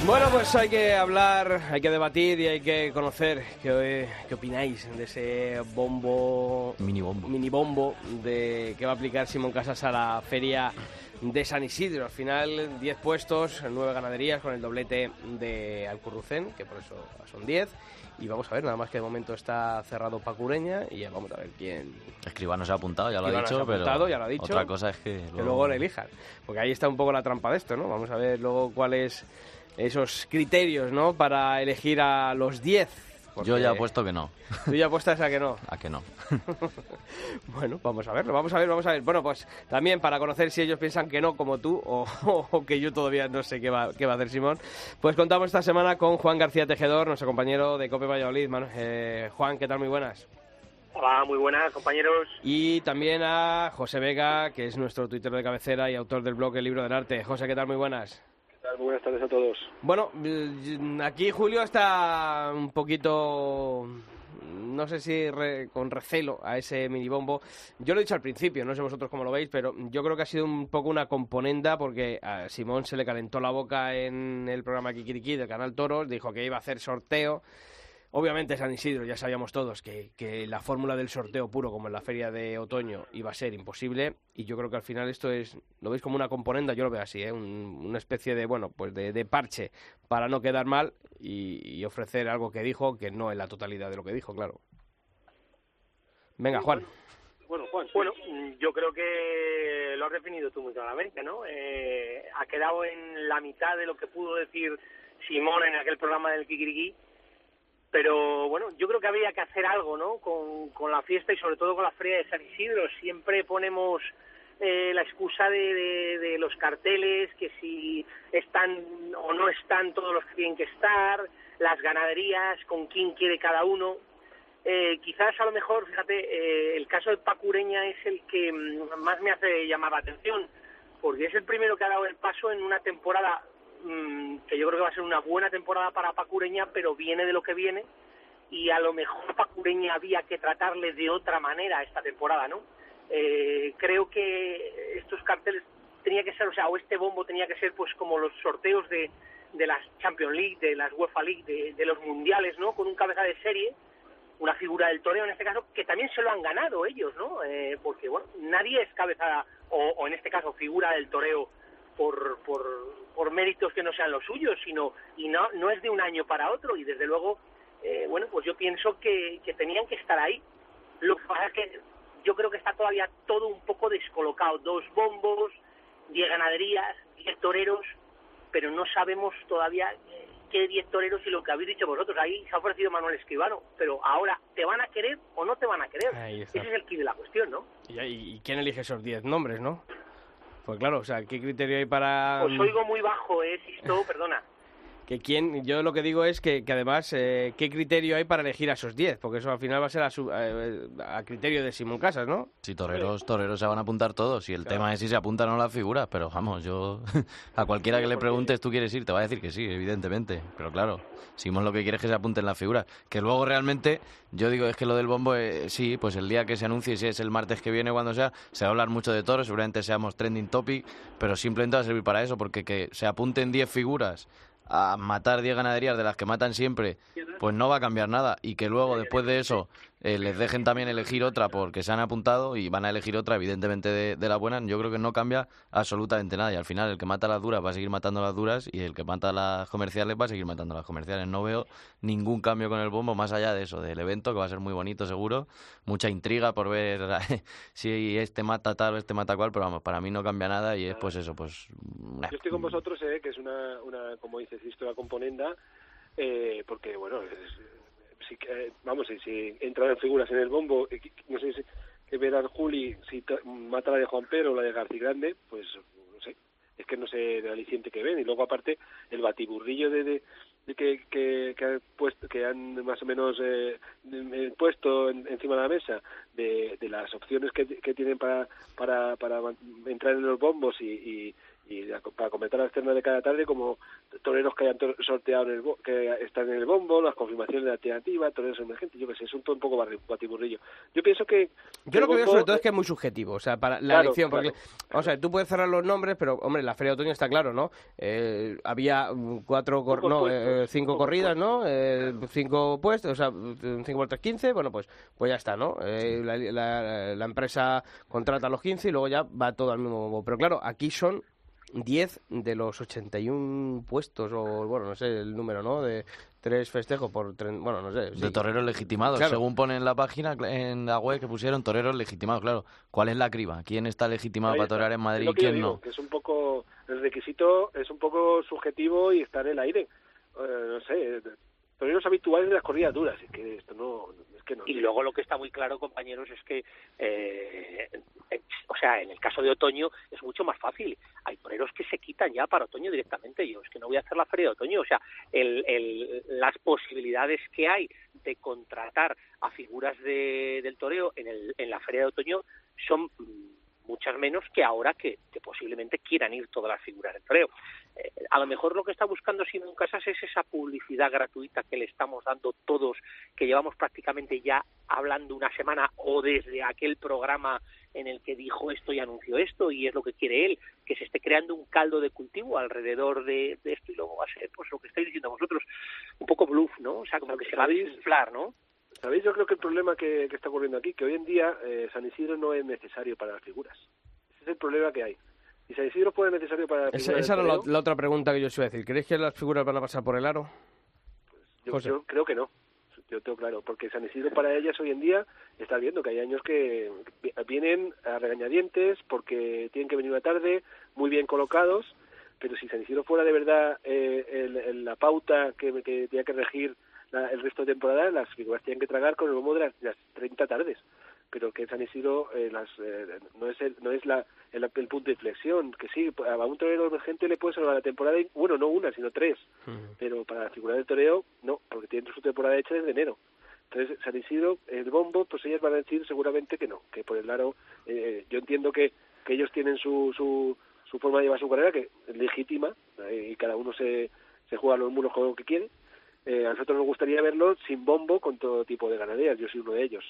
Bueno, pues hay que hablar, hay que debatir y hay que conocer qué, qué opináis de ese bombo, mini bombo, mini bombo de que va a aplicar Simón Casas a la feria de San Isidro. Al final, 10 puestos, 9 ganaderías con el doblete de Alcurrucén, que por eso son 10. Y vamos a ver, nada más que de momento está cerrado Pacureña y ya vamos a ver quién. Escribano se ha apuntado, ya lo ha dicho, pero ya lo ha dicho, otra cosa es que luego... que luego le elijan. Porque ahí está un poco la trampa de esto, ¿no? Vamos a ver luego cuál es esos criterios, ¿no? Para elegir a los 10. Yo ya apuesto que no. ¿Tú ya apuestas a que no? A que no. bueno, vamos a verlo, vamos a ver, vamos a ver. Bueno, pues también para conocer si ellos piensan que no como tú o, que yo todavía no sé qué va, qué va a hacer Simón, pues contamos esta semana con Juan García Tejedor, nuestro compañero de Cope Valladolid. Eh, Juan, ¿qué tal? Muy buenas. Hola, muy buenas, compañeros. Y también a José Vega, que es nuestro Twitter de cabecera y autor del blog El Libro del Arte. José, ¿qué tal? Muy buenas. Buenas tardes a todos. Bueno, aquí Julio está un poquito no sé si con recelo a ese minibombo. Yo lo he dicho al principio, no sé vosotros cómo lo veis, pero yo creo que ha sido un poco una componenda porque a Simón se le calentó la boca en el programa Kikiriki del canal Toros, dijo que iba a hacer sorteo Obviamente San Isidro, ya sabíamos todos que, la fórmula del sorteo puro, como en la feria de otoño, iba a ser imposible. Y yo creo que al final esto es, lo veis como una componenda, yo lo veo así, ¿eh? una especie de, bueno, pues de, parche para no quedar mal y, ofrecer algo que dijo, que no es la totalidad de lo que dijo, claro. Venga, Juan. Bueno, Juan, bueno, yo creo que lo has definido tú muy claramente, ¿no? Eh, ha quedado en la mitad de lo que pudo decir Simón en aquel programa del Kikiriki pero bueno, yo creo que había que hacer algo, ¿no? Con, la fiesta y sobre todo con la feria de San Isidro. Siempre ponemos eh, la excusa de, de, los carteles, que si están o no están todos los que tienen que estar, las ganaderías, con quién quiere cada uno. Eh, quizás a lo mejor, fíjate, eh, el caso de Pacureña es el que mm, más me hace llamar la atención, porque es el primero que ha dado el paso en una temporada Mm, que yo creo que va a ser una buena temporada para Pacureña, pero viene de lo que viene y a lo mejor Pacureña había que tratarle de otra manera esta temporada, ¿no? Eh, creo que estos carteles tenía que ser, o sea, o este bombo tenía que ser pues como los sorteos de, de las Champions League, de las UEFA League, de, los mundiales, ¿no? Con un cabeza de serie, una figura del toreo en este caso, que también se lo han ganado ellos, ¿no? Eh, porque, bueno, nadie es cabeza, o, o en este caso figura del toreo por, por, por méritos que no sean los suyos, sino, y no, no es de un año para otro, y desde luego, eh, bueno, pues yo pienso que, que tenían que estar ahí. Lo que pasa es que yo creo que está todavía todo un poco descolocado. Dos bombos, diez ganaderías, diez toreros, pero no sabemos todavía eh, qué diez toreros y lo que habéis dicho vosotros. Ahí se ha ofrecido Manuel Escribano, pero ahora, ¿te van a querer o no te van a querer? Ese es el key de la cuestión, ¿no? ¿Y, y quién elige esos 10 nombres, no? Pues claro, o sea, ¿qué criterio hay para...? Os oigo muy bajo, ¿eh, Sisto? Perdona. Que quién, yo lo que digo es que, que además, eh, ¿qué criterio hay para elegir a esos 10? Porque eso al final va a ser a, su- a criterio de Simón Casas, ¿no? Si toreros, toreros se van a apuntar todos. Y el tema es si se apuntan o no las figuras. Pero vamos, yo a cualquiera que le preguntes, ¿tú quieres ir? Te va a decir que sí, evidentemente. Pero claro, Simón lo que quiere es que se apunten las figuras. Que luego realmente, yo digo, es que lo del bombo, eh, sí, pues el día que se anuncie, si es el martes que viene, cuando sea, se va a hablar mucho de toros. Seguramente seamos trending topic. Pero simplemente va a servir para eso, porque que se apunten 10 figuras a matar 10 ganaderías de las que matan siempre, pues no va a cambiar nada. Y que luego, después de eso, eh, les dejen también elegir otra porque se han apuntado y van a elegir otra, evidentemente, de, la buena, yo creo que no cambia absolutamente nada. Y al final, el que mata las duras va a seguir matando las duras y el que mata las comerciales va a seguir matando las comerciales. No veo ningún cambio con el bombo más allá de eso, del evento, que va a ser muy bonito seguro. Mucha intriga por ver si este mata tal o este mata cual, pero vamos, para mí no cambia nada y es pues eso, pues... una- Yo estoy con vosotros, eh, que es una, una como dices, historia componenda, eh, porque, bueno, si, que- vamos, si, si entran en figuras en el bombo, eh, no sé si que ver a Juli si ta- mata la de Juan Pedro o la de García Grande, pues no sé, es que no sé el aliciente que ven. Y luego, aparte, el batiburrillo de, de, que, que, que, han puesto, que han más o menos eh, eh, puesto en- encima de la mesa de, de las opciones que, que tienen para, para, para entrar en los bombos y, y, y la- para comentar las ternas de cada tarde como toreros que hayan sorteado en el bo- que están en el bombo, las confirmaciones de alternativa, toreros emergentes, yo que sé, es un, un poco batiburrillo. Yo pienso que Yo lo que veo sobre todo es que es muy subjetivo, o sea, para la Claro, elección, porque, claro, vamos a ver, tú puedes cerrar los nombres, pero, hombre, la Feria de Otoño está claro, ¿no? Eh, había mm, cuatro, cor- no, puestos, eh, cinco corridas, ¿no? Eh, cinco puestos, o sea, mm, cinco tres, quince, bueno, pues, pues ya está, ¿no? Eh, la, la- la empresa contrata los 15 y luego ya va todo al mismo bombo. Pero claro, aquí son 10 de los 81 puestos, o bueno, no sé el número, ¿no? De tres festejos por, bueno, no sé. De toreros legitimados, Claro. según pone en la página, en la web que pusieron toreros legitimados, claro. ¿Cuál es la criba? ¿Quién está legitimado Ahí para está. torear en Madrid y quién digo, no? que es un poco el requisito es un poco subjetivo y está en el aire Eh, no sé toreros habituales de las corridas duras es que esto no es que no Y luego lo que está muy claro, compañeros, es que, eh, eh, o sea, en el caso de otoño es mucho más fácil. Hay toreros que se quitan ya para otoño directamente. Yo es que no voy a hacer la feria de otoño. O sea, el, el, las posibilidades que hay de contratar a figuras de, del toreo en, el, en la feria de otoño son muchas menos que ahora que, posiblemente quieran ir todas las figuras del toreo. Eh, a lo mejor lo que está buscando Simón Casas es esa publicidad gratuita que le estamos dando todos, que llevamos prácticamente ya hablando una semana o desde aquel programa en el que dijo esto y anunció esto y es lo que quiere él, que se esté creando un caldo de cultivo alrededor de, de esto y luego va a ser pues lo que estáis diciendo vosotros, un poco bluff, ¿no? O sea, como que se va a desinflar, ¿no? Sabéis yo creo que el problema que, que está ocurriendo aquí que hoy en día eh, San Isidro no es necesario para las figuras ese es el problema que hay y San Isidro fuera necesario para las Esa, figuras esa era la, otra pregunta que yo os iba a decir. ¿Creéis que las figuras van a pasar por el aro? Yo, José. yo creo que no. Yo tengo claro, porque San Isidro para ellas hoy en día está viendo que hay años que vi- vienen a regañadientes porque tienen que venir una tarde muy bien colocados, pero si San Isidro fuera de verdad eh, el- el- la pauta que, que tenía que regir la- el resto de temporada, las figuras tienen que tragar con el bombo de las, las 30 tardes. Pero que San Isidro eh, las, eh, no es, el, no es la, el, el punto de inflexión, que sí, a un torero emergente le puede salvar la temporada, y- bueno, no una, sino tres pero para la figura del toreo no, porque tienen su temporada hecha desde enero. Entonces, San Isidro, el bombo, pues ellas van a decir seguramente que no, que por el aro, eh, yo entiendo que, que ellos tienen su, su, su forma de llevar su carrera, que es legítima, eh, y cada uno se, se juega los muros con lo que quiere. Eh, a nosotros nos gustaría verlo sin bombo con todo tipo de ganaderías, yo soy uno de ellos.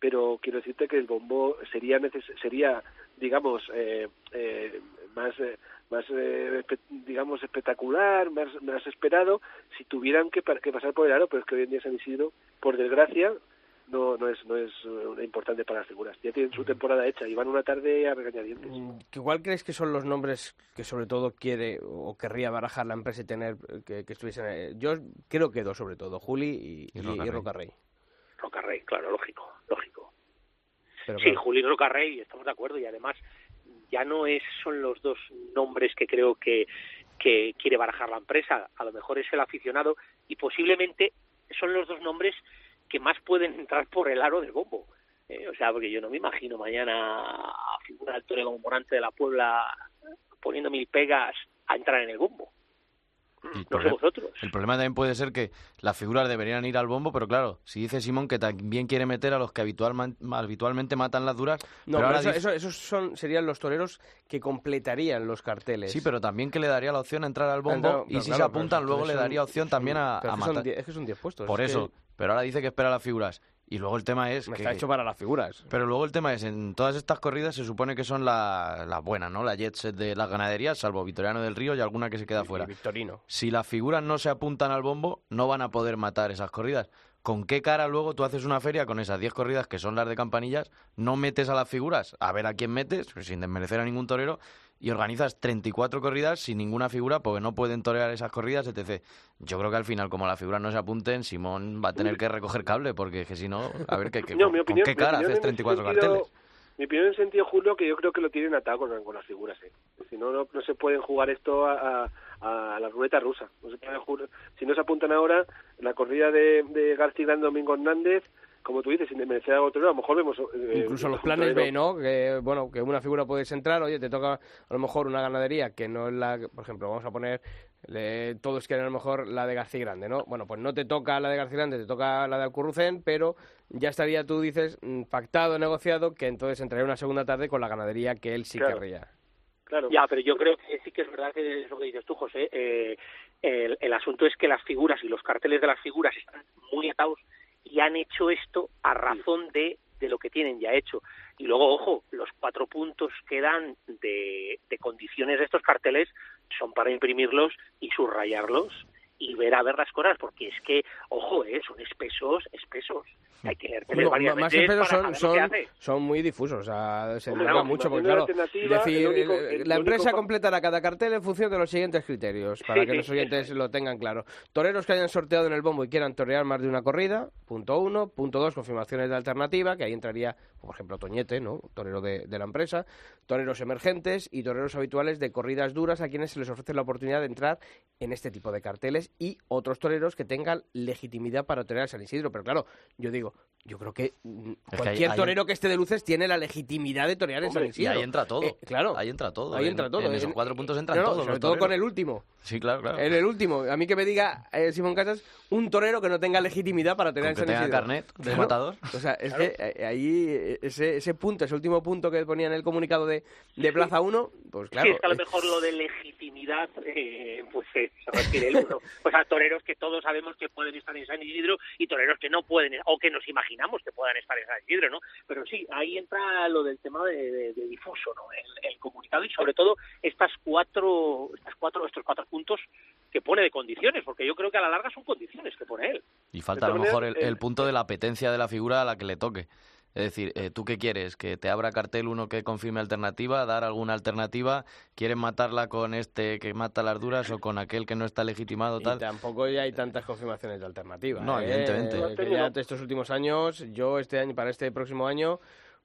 Pero quiero decirte que el bombo sería, neces sería digamos, eh, eh, más eh, más eh, digamos espectacular más más esperado si tuvieran que, que pasar por el aro pero es que hoy en día San Isidro por desgracia no no es no es eh, importante para las figuras. Ya tienen su temporada hecha y van una tarde a regañadientes. Mm, ¿Cuál crees que son los nombres que sobre todo quiere o querría barajar la empresa y tener que, que estuviesen yo creo que dos sobre todo Juli y, y, Rocarrey. Rocarrey. Claro lógico lógico. Sí Juli y Rocarrey estamos de acuerdo y además ya no es son los dos nombres que creo que que quiere barajar la empresa. A lo mejor es el aficionado y posiblemente son los dos nombres que más pueden entrar por el aro del bombo. Eh, o sea, porque yo no me imagino mañana a figura del torero como Morante de la Puebla poniendo mil pegas a entrar en el bombo. no sé vosotros. El problema también puede ser que las figuras deberían ir al bombo, pero claro, si dice Simón que también quiere meter a los que habitualmente matan las duras. No, pero, eso, esos son, serían los toreros que completarían los carteles. Sí, pero también que le daría la opción a entrar al bombo y si se apuntan, luego le daría opción también a, matar. es que son 10 puestos. Por eso, pero ahora dice que espera las figuras. Y luego el tema es. que, está hecho para las figuras. Pero luego el tema es: en todas estas corridas se supone que son las la buenas, ¿no? Las jets de las ganaderías, salvo Vitoriano del Río y alguna que se queda fuera. Victorino. Si las figuras no se apuntan al bombo, no van a poder matar esas corridas. ¿Con qué cara luego tú haces una feria con esas 10 corridas que son las de campanillas? No metes a las figuras a ver a quién metes, sin desmerecer a ningún torero, y organizas 34 corridas sin ninguna figura porque no pueden torear esas corridas, etc. Yo creo que al final, como las figuras no se apunten, Simón va a tener que recoger cable porque que si no, a ver, ¿qué, qué, ¿con qué cara haces 34 carteles? Mi opinión en sentido, Julio, que yo creo que lo tienen atado con, con las figuras. ¿eh? Si no, no, se pueden jugar esto a, a, la ruleta rusa. No se si no se apuntan ahora, la corrida de, de García Gran Domingo Hernández como tú dices, sin desmerecer a otro, a lo mejor vemos... Eh, Incluso los planes B, ¿no? Que, bueno, que una figura puedes entrar, oye, te toca a lo mejor una ganadería que no es la... Por ejemplo, vamos a poner... todos quieren a lo mejor la de García Grande, ¿no? Bueno, pues no te toca la de García Grande, te toca la de Alcurrucén, pero ya estaría, tú dices, mm, pactado, negociado, que entonces entraría una segunda tarde con la ganadería que él sí querría. Claro. Ya, pero yo creo que sí que es verdad que es lo que dices tú, José. Eh, el, el asunto es que las figuras y los carteles de las figuras están muy atados y han hecho esto a razón de, de lo que tienen ya hecho. Y luego, ojo, los cuatro puntos que dan de, de condiciones de estos carteles son para imprimirlos y subrayarlos y ver a ver las cosas, porque es que, ojo, eh, son espesos, espesos. Hay que leer varias más espesos son, son, son, muy difusos, o sea, se Hombre, mucho, porque claro, decir, eh, la empresa completará cada cartel en función de los siguientes criterios, para que los oyentes lo tengan claro. Toreros que hayan sorteado en el bombo y quieran torear más de una corrida, punto uno. Punto dos, confirmaciones de alternativa, que ahí entraría, por ejemplo, Toñete, ¿no? Torero de, de la empresa. Toreros emergentes y toreros habituales de corridas duras a quienes se les ofrece la oportunidad de entrar en este tipo de carteles y otros toreros que tengan legitimidad para torear a San Isidro. Pero claro, yo digo, yo creo que mm, cualquier torero que esté de luces tiene la legitimidad de torear en San Isidro. Y ahí entra todo. Eh, claro. Ahí entra todo. Ahí entra todo. En, esos cuatro puntos entran todos. Sobre todo con el último. Sí, claro, claro. En el último. A mí que me diga eh, Simón Casas, un torero que no tenga legitimidad para en San tenga carnet de matador. O sea, es que eh, ahí ese, ese punto, ese último punto que ponía en el comunicado de, de Plaza 1, pues claro. Sí, es que a lo mejor lo de legitimidad, pues se refiere el uno. Pues a toreros que todos sabemos que pueden estar en San Isidro y toreros que no pueden, o que nos imaginamos que puedan estar en San Isidro, ¿no? Pero sí, ahí entra lo del tema de, difuso, ¿no? El, comunicado y sobre todo estas cuatro, estas cuatro, estos cuatro puntos que pone de condiciones, porque yo creo que a la larga son condiciones que pone él. Y falta a lo mejor el punto de la apetencia de la figura a la que le toque. Es decir, eh, ¿tú qué quieres? ¿Que te abra cartel uno que confirme alternativa? ¿Dar alguna alternativa? ¿Quieren matarla con este que mata las duras o con aquel que no está legitimado? Tal? Y tampoco ya hay tantas confirmaciones de alternativa. No, ¿eh? evidentemente. ya estos últimos años, yo este año, para este próximo año,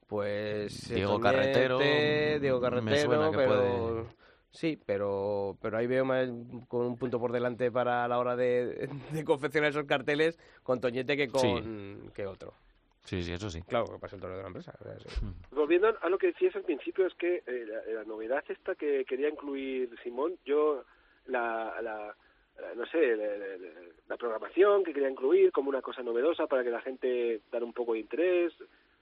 pues... Diego Carretero. Diego Carretero, pero... Sí, pero, pero ahí veo más, con un punto por delante para la hora de, confeccionar esos carteles con Toñete que con que otro. Sí, sí, eso sí. Claro, que pasa el toro de la empresa. Mm. Volviendo a lo que decías al principio, es que eh, la, novedad esta que quería incluir Simón, yo la, la, no sé, la, programación que quería incluir como una cosa novedosa para que la gente dar un poco de interés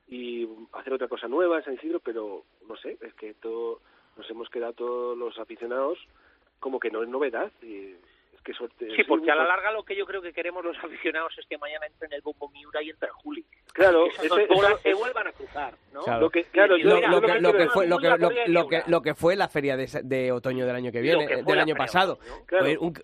y hacer otra cosa nueva en San Isidro, pero no sé, es que todo, nos hemos quedado todos los aficionados como que no es novedad y Sí, porque a la larga lo que yo creo que queremos los aficionados es que mañana entre en el Bombo Miura y entre Juli. Claro, se vuelvan a cruzar, ¿no? Lo que, claro, lo, que, fue lo que, fue la feria de, otoño del año que viene, del año pasado,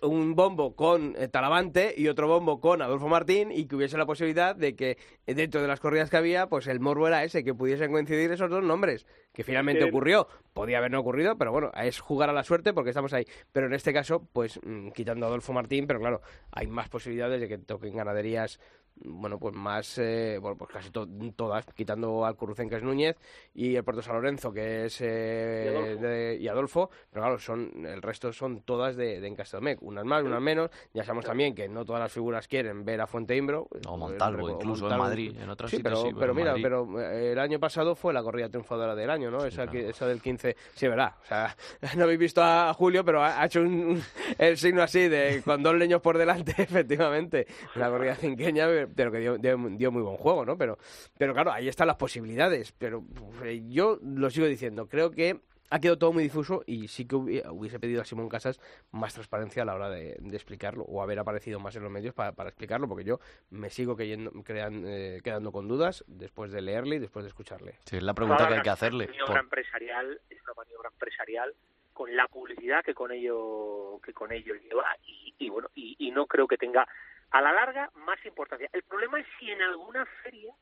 un, bombo con eh, Talavante y otro bombo con Adolfo Martín y que hubiese la posibilidad de que dentro de las corridas que había, pues el morbo era ese, que pudiesen coincidir esos dos nombres, que finalmente ocurrió. Podía haber no ocurrido, pero bueno, es jugar a la suerte porque estamos ahí. Pero en este caso, pues mm, quitando a Adolfo Martín, pero claro, hay más posibilidades de que toquen ganaderías bueno, pues más, eh, bueno, pues casi todas, quitando al Currucén, que es Núñez, y el Puerto San Lorenzo, que es eh, y, Adolfo. pero claro, son, el resto son todas de, de Encastelmec, unas más, unas menos. Ya sabemos también que no todas las figuras quieren ver a Fuente Imbro. O Montalvo, incluso en Madrid, en otras sí, pero, pero, mira, pero eh, el año pasado fue la corrida triunfadora del año, ¿no? esa, esa del 15, sí, verdad. O sea, no habéis visto a Julio, pero ha, hecho un, el signo así de con dos leños por delante, efectivamente. La corrida cinqueña pero que dio, dio, muy buen juego, ¿no? Pero, pero claro, ahí están las posibilidades. Pero eh, yo lo sigo diciendo, creo que ha quedado todo muy difuso y sí que hubiese pedido a Simón Casas más transparencia a la hora de, explicarlo o haber aparecido más en los medios para, explicarlo, porque yo me sigo eh, quedando con dudas después de leerle y después de escucharle. Sí, es la pregunta que hay que hacerle. Es una maniobra empresarial, es una maniobra empresarial con la publicidad que con ello que con ello lleva y, bueno y no creo que tenga a la larga más importancia. El problema es si en alguna feria,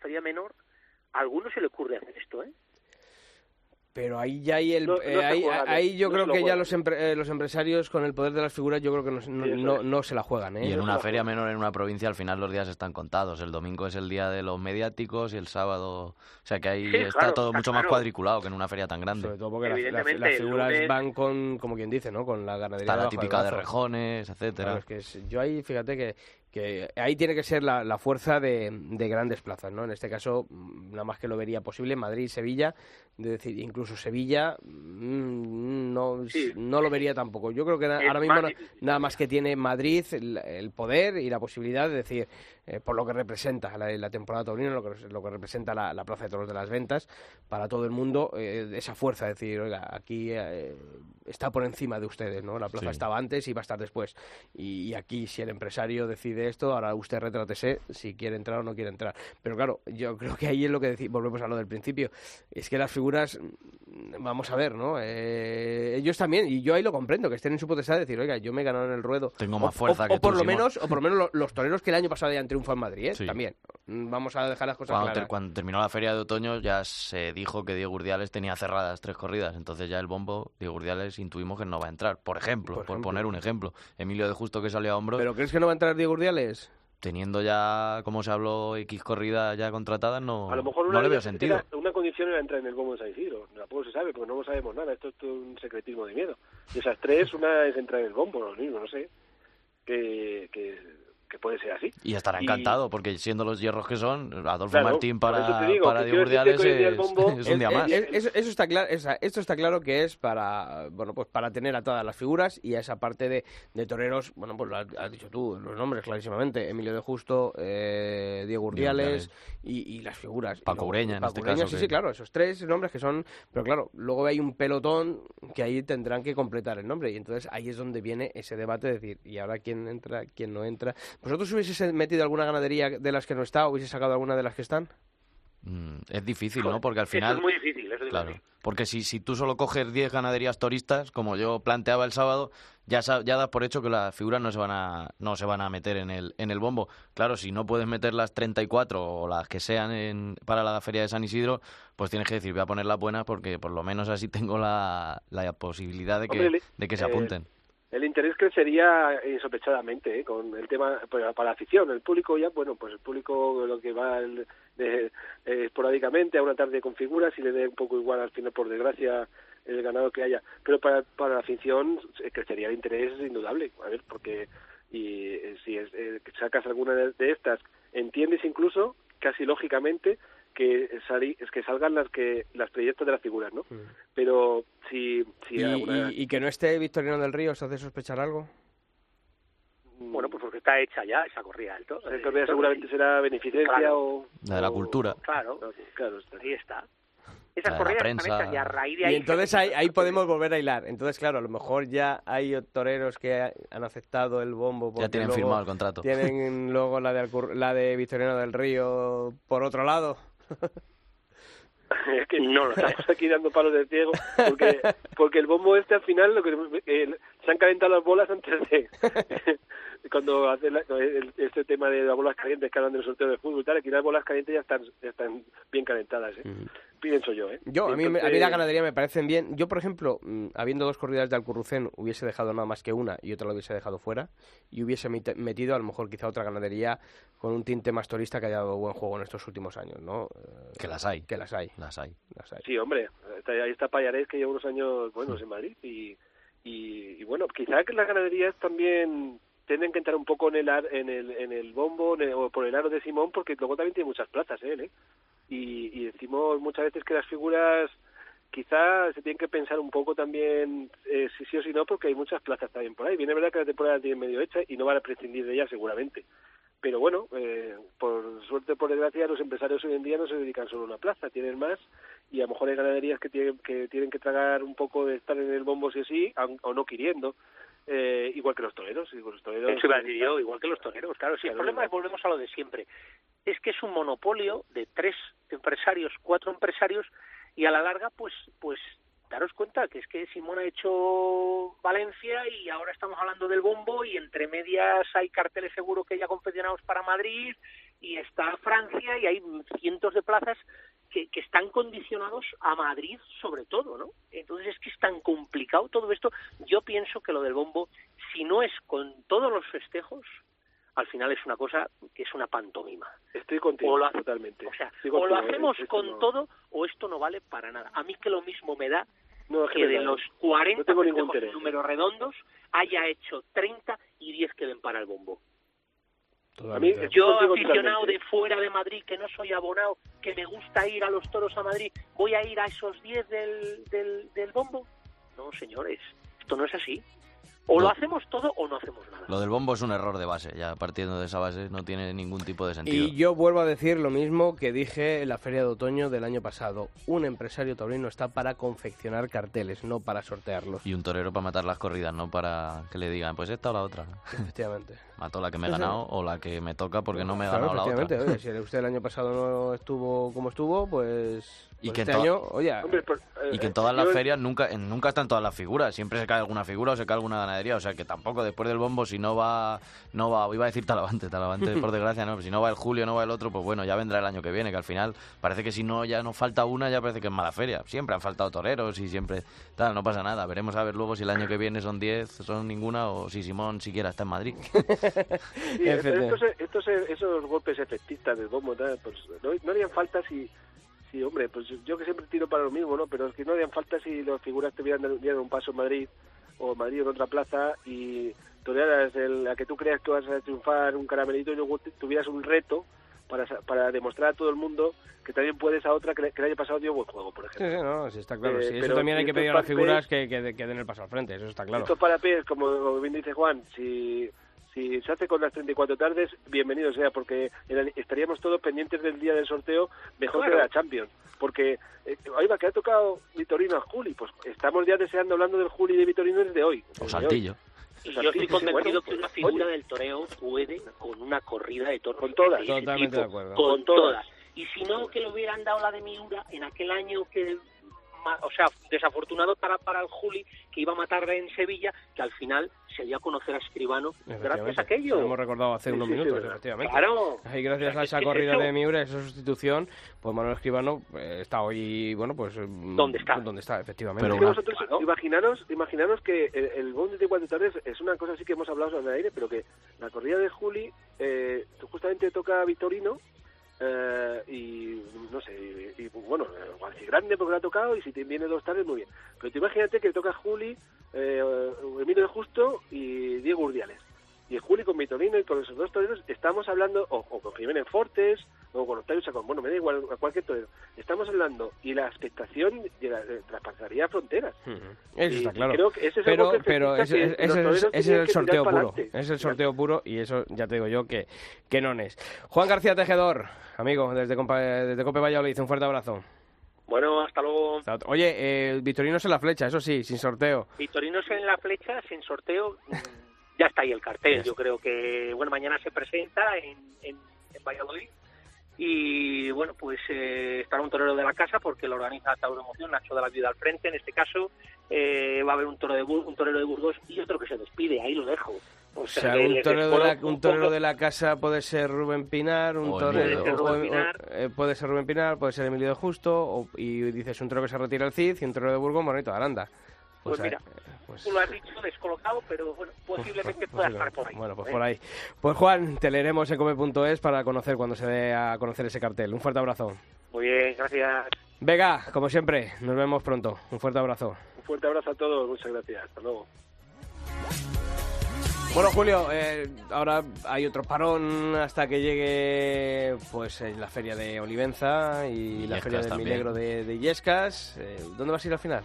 feria menor, a alguno se le ocurre hacer esto, ¿eh? Pero ahí ya hay el, eh, ahí, yo creo que ya los, eh, los empresarios con el poder de las figuras yo creo que no, no, se la juegan. ¿eh? Y en una feria menor en una provincia al final los días están contados. El domingo es el día de los mediáticos y el sábado... O sea que ahí está todo mucho más cuadriculado que en una feria tan grande. Sobre todo porque las, figuras van con, como quien dice, ¿no? Con la ganadería. Está la típica de, rejones, etcétera. que yo ahí, fíjate que que ahí tiene que ser la, la fuerza de, de, grandes plazas, ¿no? En este caso, mm, nada más que lo vería posible, Madrid, Sevilla, de decir, incluso Sevilla, mm, no, no lo vería tampoco. Yo creo que ahora mismo nada más que tiene Madrid el, poder y la posibilidad de decir, eh, por lo que representa la, temporada taurina, lo que, lo que representa la, Plaza de Toros de las Ventas, para todo el mundo, eh, esa fuerza, de decir, oiga, aquí eh, está por encima de ustedes, ¿no? La plaza estaba antes y va a estar después. y aquí, si el empresario decide de esto, ahora usted retrátese si quiere entrar o no quiere entrar. Pero claro, yo creo que ahí es lo que decimos, volvemos a lo del principio, es que las figuras, mm, vamos a ver, ¿no? Eh, ellos también, y yo ahí lo comprendo, que estén en su potestad de decir, oiga, yo me he ganado en el ruedo. Tengo más fuerza o, por lo menos O por lo menos los, toreros que el año pasado ya han triunfado en Madrid, ¿eh? También. Mm, vamos a dejar las cosas cuando, claras. cuando terminó la feria de otoño ya se dijo que Diego Urdiales tenía cerradas tres corridas, entonces ya el bombo, Diego Urdiales, intuimos que no va a entrar. Por ejemplo, por, poner un ejemplo. Emilio de Justo que salió a hombros. ¿Pero crees que no va a entrar Diego Urdiales? Teniendo ya, como se habló, X corridas ya contratadas, no, a lo mejor no le veo sentido. una condición era entrar en el bombo de San Isidro. Tampoco se sabe, porque no sabemos nada. Esto es un secretismo de miedo. De esas tres, una es entrar en el bombo, lo mismo, no sé. Que, que que puede ser así. Y estará encantado, porque siendo los hierros que son, Adolfo Martín para, para Diego es, es, un día más. Eso, está claro, esto está claro que es para bueno pues para tener a todas las figuras y a esa parte de, de toreros, bueno, pues lo has, dicho tú, los nombres clarísimamente, Emilio de Justo, eh, Diego Urdiales y, las figuras. Paco Ureña, en este caso. Sí, sí, claro, esos tres nombres que son, pero claro, luego hay un pelotón que ahí tendrán que completar el nombre y entonces ahí es donde viene ese debate de decir, ¿y ahora quién entra, quién no entra? ¿Vosotros hubieseis metido alguna ganadería de las que no está o hubiese sacado alguna de las que están? Mm, es difícil, ¿no? Porque al final... es muy difícil, claro, Porque si, si tú solo coges 10 ganaderías turistas, como yo planteaba el sábado, ya, ya das por hecho que las figuras no se van a, no se van a meter en el, en el bombo. Claro, si no puedes meter las 34 o las que sean en, para la feria de San Isidro, pues tienes que decir, voy a poner las buenas porque por lo menos así tengo la, la posibilidad de que, de que se eh, apunten el interés crecería insospechadamente ¿eh? con el tema pues, para la afición. El público ya, bueno, pues el público lo que va de, eh, esporádicamente a una tarde con figuras y le dé un poco igual al final, por desgracia, el ganado que haya. Pero para, para la afición crecería el interés indudable, a ver, porque y eh, si es, sacas alguna de estas, entiendes incluso, casi lógicamente, que es que salgan las que las proyectos de las figuras, ¿no? Mm. Pero si, si ¿Y, que no esté Victorino del Río, ¿se hace sospechar algo? Bueno, pues porque está hecha ya esa corrida alto. Esa corrida seguramente será beneficencia o... La de la cultura. Claro, claro, ahí está. esas corridas están hechas y a raíz de ahí... Y entonces ahí, ahí podemos volver a hilar. Entonces, claro, a lo mejor ya hay toreros que han aceptado el bombo. Ya tienen firmado el contrato. Tienen luego la de, la de Victoriano del Río por otro lado. es que no estamos aquí dando palos de ciego porque porque el bombo este al final lo que se han calentado las bolas antes de cuando hace este tema de las bolas calientes que hablan del sorteo de fútbol y tal, aquí las bolas calientes ya están, ya están bien calentadas, ¿eh? Pienso yo, ¿eh? Yo, a mí, a mí la ganadería me parecen bien. Yo, por ejemplo, mm, habiendo dos corridas de Alcurrucén, hubiese dejado nada más que una y otra la hubiese dejado fuera y hubiese metido a lo mejor quizá otra ganadería con un tinte más turista que haya dado buen juego en estos últimos años, ¿no? Que las hay. Que las hay. Las hay. Las hay. Sí, hombre. Ahí está Payarés que lleva unos años buenos en Madrid y, y, y bueno, quizá que las ganaderías también tienen que entrar un poco en el en el en el bombo o por el aro de Simón porque luego también tiene muchas plazas él ¿eh? y, y decimos muchas veces que las figuras quizás se tienen que pensar un poco también eh, si sí o si no porque hay muchas plazas también por ahí. Viene verdad que la temporada tiene medio hecha y no van a prescindir de ella seguramente. Pero bueno eh, por suerte por desgracia los empresarios hoy en día no se dedican solo a una plaza tienen más y a lo mejor hay ganaderías que tienen que tienen que tragar un poco de estar en el bombo si o sí o no queriendo eh, igual que los toreros. Igual, los toreros Eso iba a decir yo, igual que los toreros. Claro, sí, el problema es, volvemos a lo de siempre, es que es un monopolio de tres empresarios, cuatro empresarios, y a la larga, pues, pues daros cuenta que es que Simón ha hecho Valencia y ahora estamos hablando del bombo y entre medias hay carteles seguro que ya confeccionados para Madrid y está Francia y hay cientos de plazas que, están condicionados a Madrid sobre todo, ¿no? Entonces es que es tan complicado todo esto. Yo pienso que lo del bombo, si no es con todos los festejos, al final es una cosa que es una pantomima. Estoy contigo, o lo, totalmente. O sea, o lo hacemos con todo o esto no vale para nada. A mí que lo mismo me da que, de los 40 números redondos haya hecho 30 y 10 queden para el bombo yo, aficionado de fuera de Madrid, que no soy abonado, que me gusta ir a los toros a Madrid, ¿voy a ir a esos 10 del, del, del bombo? No, señores, esto no es así. O lo hacemos todo o no hacemos nada. Lo del bombo es un error de base, ya partiendo de esa base no tiene ningún tipo de sentido. Y yo vuelvo a decir lo mismo que dije en la feria de otoño del año pasado. Un empresario taurino está para confeccionar carteles, no para sortearlos. Y un torero para matar las corridas, no para que le digan, pues esta o la otra. Efectivamente. Mato la que me he ganado o la que me toca porque no me he ganado la otra. Oye, si usted el año pasado no estuvo como estuvo, pues y, pues que este año, oye, y que en todas las ferias nunca, nunca están todas las figuras, siempre se cae alguna figura o se cae alguna o sea que tampoco después del bombo, si no va, no va, iba a decir Talavante, Talavante por desgracia no, si no va el julio, no va el otro, pues bueno, ya vendrá el año que viene, que al final parece que si no ya no falta una, ya parece que es mala feria, siempre han faltado toreros y siempre, tal, no pasa nada, veremos a ver luego si el año que viene son 10, son ninguna o si Simón siquiera está en Madrid. estos, esos golpes efectistas del bombo, pues no, harían falta si Sí, hombre, pues yo que siempre tiro para lo mismo, ¿no? Pero es que no harían falta si las figuras te dieran un paso en Madrid o Madrid en otra plaza y torearas la que tú creas que vas a triunfar un caramelito y luego tuvieras un reto para, para demostrar a todo el mundo que también puedes a otra que, le, haya pasado dio buen juego, por ejemplo. Sí, sí, no, sí está claro. Eh, sí, eso también hay que pedir a las figuras que, que, que, den el paso al frente, eso está claro. Esto para pies, como bien dice Juan, si si se hace con las 34 tardes, bienvenido sea, porque estaríamos todos pendientes del día del sorteo mejor que de la Champions. Porque, eh, oiga, que ha tocado Vitorino a Juli, pues estamos ya deseando, hablando del Juli de Vitorino desde hoy. O Saltillo. yo estoy convencido que una figura del toreo puede con una corrida de toros. Con todas. Totalmente de acuerdo. Con, todas. Y si no, que le hubieran dado la de Miura en aquel año que o sea, desafortunado para, para el Juli, que iba a matar en Sevilla, que al final se dio a conocer a Escribano gracias a aquello. Lo hemos recordado hace unos minutos, efectivamente. Claro. Y gracias a esa corrida de Miura, esa sustitución, pues Manuel Escribano eh, está hoy, bueno, pues... Mm, ¿Dónde está? ¿Dónde está, efectivamente. Pero vosotros, imaginaros, imaginaros que el, el de cuatro tardes es una cosa así que hemos hablado sobre el aire, pero que la corrida de Juli eh, justamente toca a Vitorino eh, y no sé, y, bueno, si grande porque lo ha tocado y si te viene dos tardes, muy bien. Pero te imagínate que toca Juli, eh, Emilio de Justo y Diego Urdiales. Y Juli con Vitorino y con esos dos toreros estamos hablando, o, con Jiménez Fortes, o con Octavio Chacón, bueno, me da igual a cualquier torero. Estamos hablando y la expectación de la, traspasaría fronteras. Eso está claro. pero pero ese, es el sorteo puro. Es el sorteo puro y eso ya te digo yo que, que no es. Juan García Tejedor, amigo, desde, desde Cope Valladolid, un fuerte abrazo. Bueno, hasta luego. Oye, eh, Victorinos en la flecha, eso sí, sin sorteo. Victorinos en la flecha, sin sorteo, ya está ahí el cartel. Yo creo que, bueno, mañana se presenta en, en, Valladolid y bueno pues eh, estará un torero de la casa porque lo organiza Tauro Emoción Nacho de la Vida al frente en este caso eh, va a haber un toro de un torero de Burgos y otro que se despide ahí lo dejo. O sea, un, torero de, la, un torero de la casa puede ser Rubén Pinar, un torero eh, puede ser Rubén Pinar, puede ser Emilio de Justo, y dices un torero que se retira el Cid y un torero de Burgos, bonito, Aranda. Pues, pues mira, pues tú lo has dicho descolocado, pero bueno, pues posiblemente pueda estar por ahí. Bueno, pues ¿eh? por ahí. Pues Juan, te leeremos en come.es para conocer cuando se dé a conocer ese cartel. Un fuerte abrazo. Muy bien, gracias. Vega, como siempre, nos vemos pronto. Un fuerte abrazo. Un fuerte abrazo a todos, muchas gracias. Hasta luego. Bueno, Julio, eh, ahora hay otro parón hasta que llegue pues eh, la feria de Olivenza y, la feria del Milagro de, de Illescas. Eh, ¿Dónde vas a ir al final?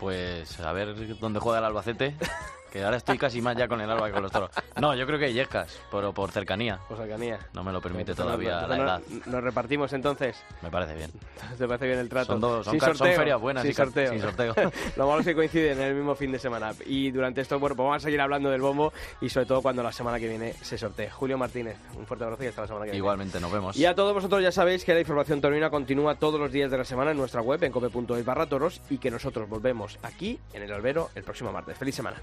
Pues a ver dónde juega el Albacete. Que ahora estoy casi más ya con el alba que con los toros. No, yo creo que Yescas, pero por cercanía. Por cercanía. No me lo permite todavía la edad. Nos repartimos entonces. Me parece bien. ¿Te parece bien el trato? Son, dos, son, ferias buenas sin sorteo. Sin sorteo. lo malo es que coinciden en el mismo fin de semana. Y durante esto, bueno, pues vamos a seguir hablando del bombo y sobre todo cuando la semana que viene se sortee. Julio Martínez, un fuerte abrazo y hasta la semana que viene. Igualmente, nos vemos. Y a todos vosotros ya sabéis que la información torina continúa todos los días de la semana en nuestra web en cope.es barra toros y que nosotros volvemos aquí en el albero el próximo martes. ¡Feliz semana!